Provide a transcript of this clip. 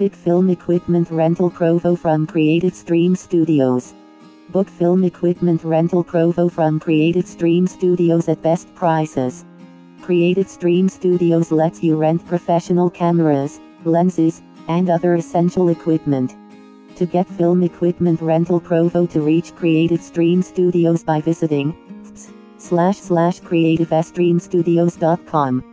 Pick film equipment rental Provo from Creative Stream Studios. Book film equipment rental Provo from Creative Stream Studios at best prices. Creative Stream Studios lets you rent professional cameras, lenses, and other essential equipment. To get film equipment rental Provo to reach Creative Stream Studios by visiting slash slash creativestreamstudios.com.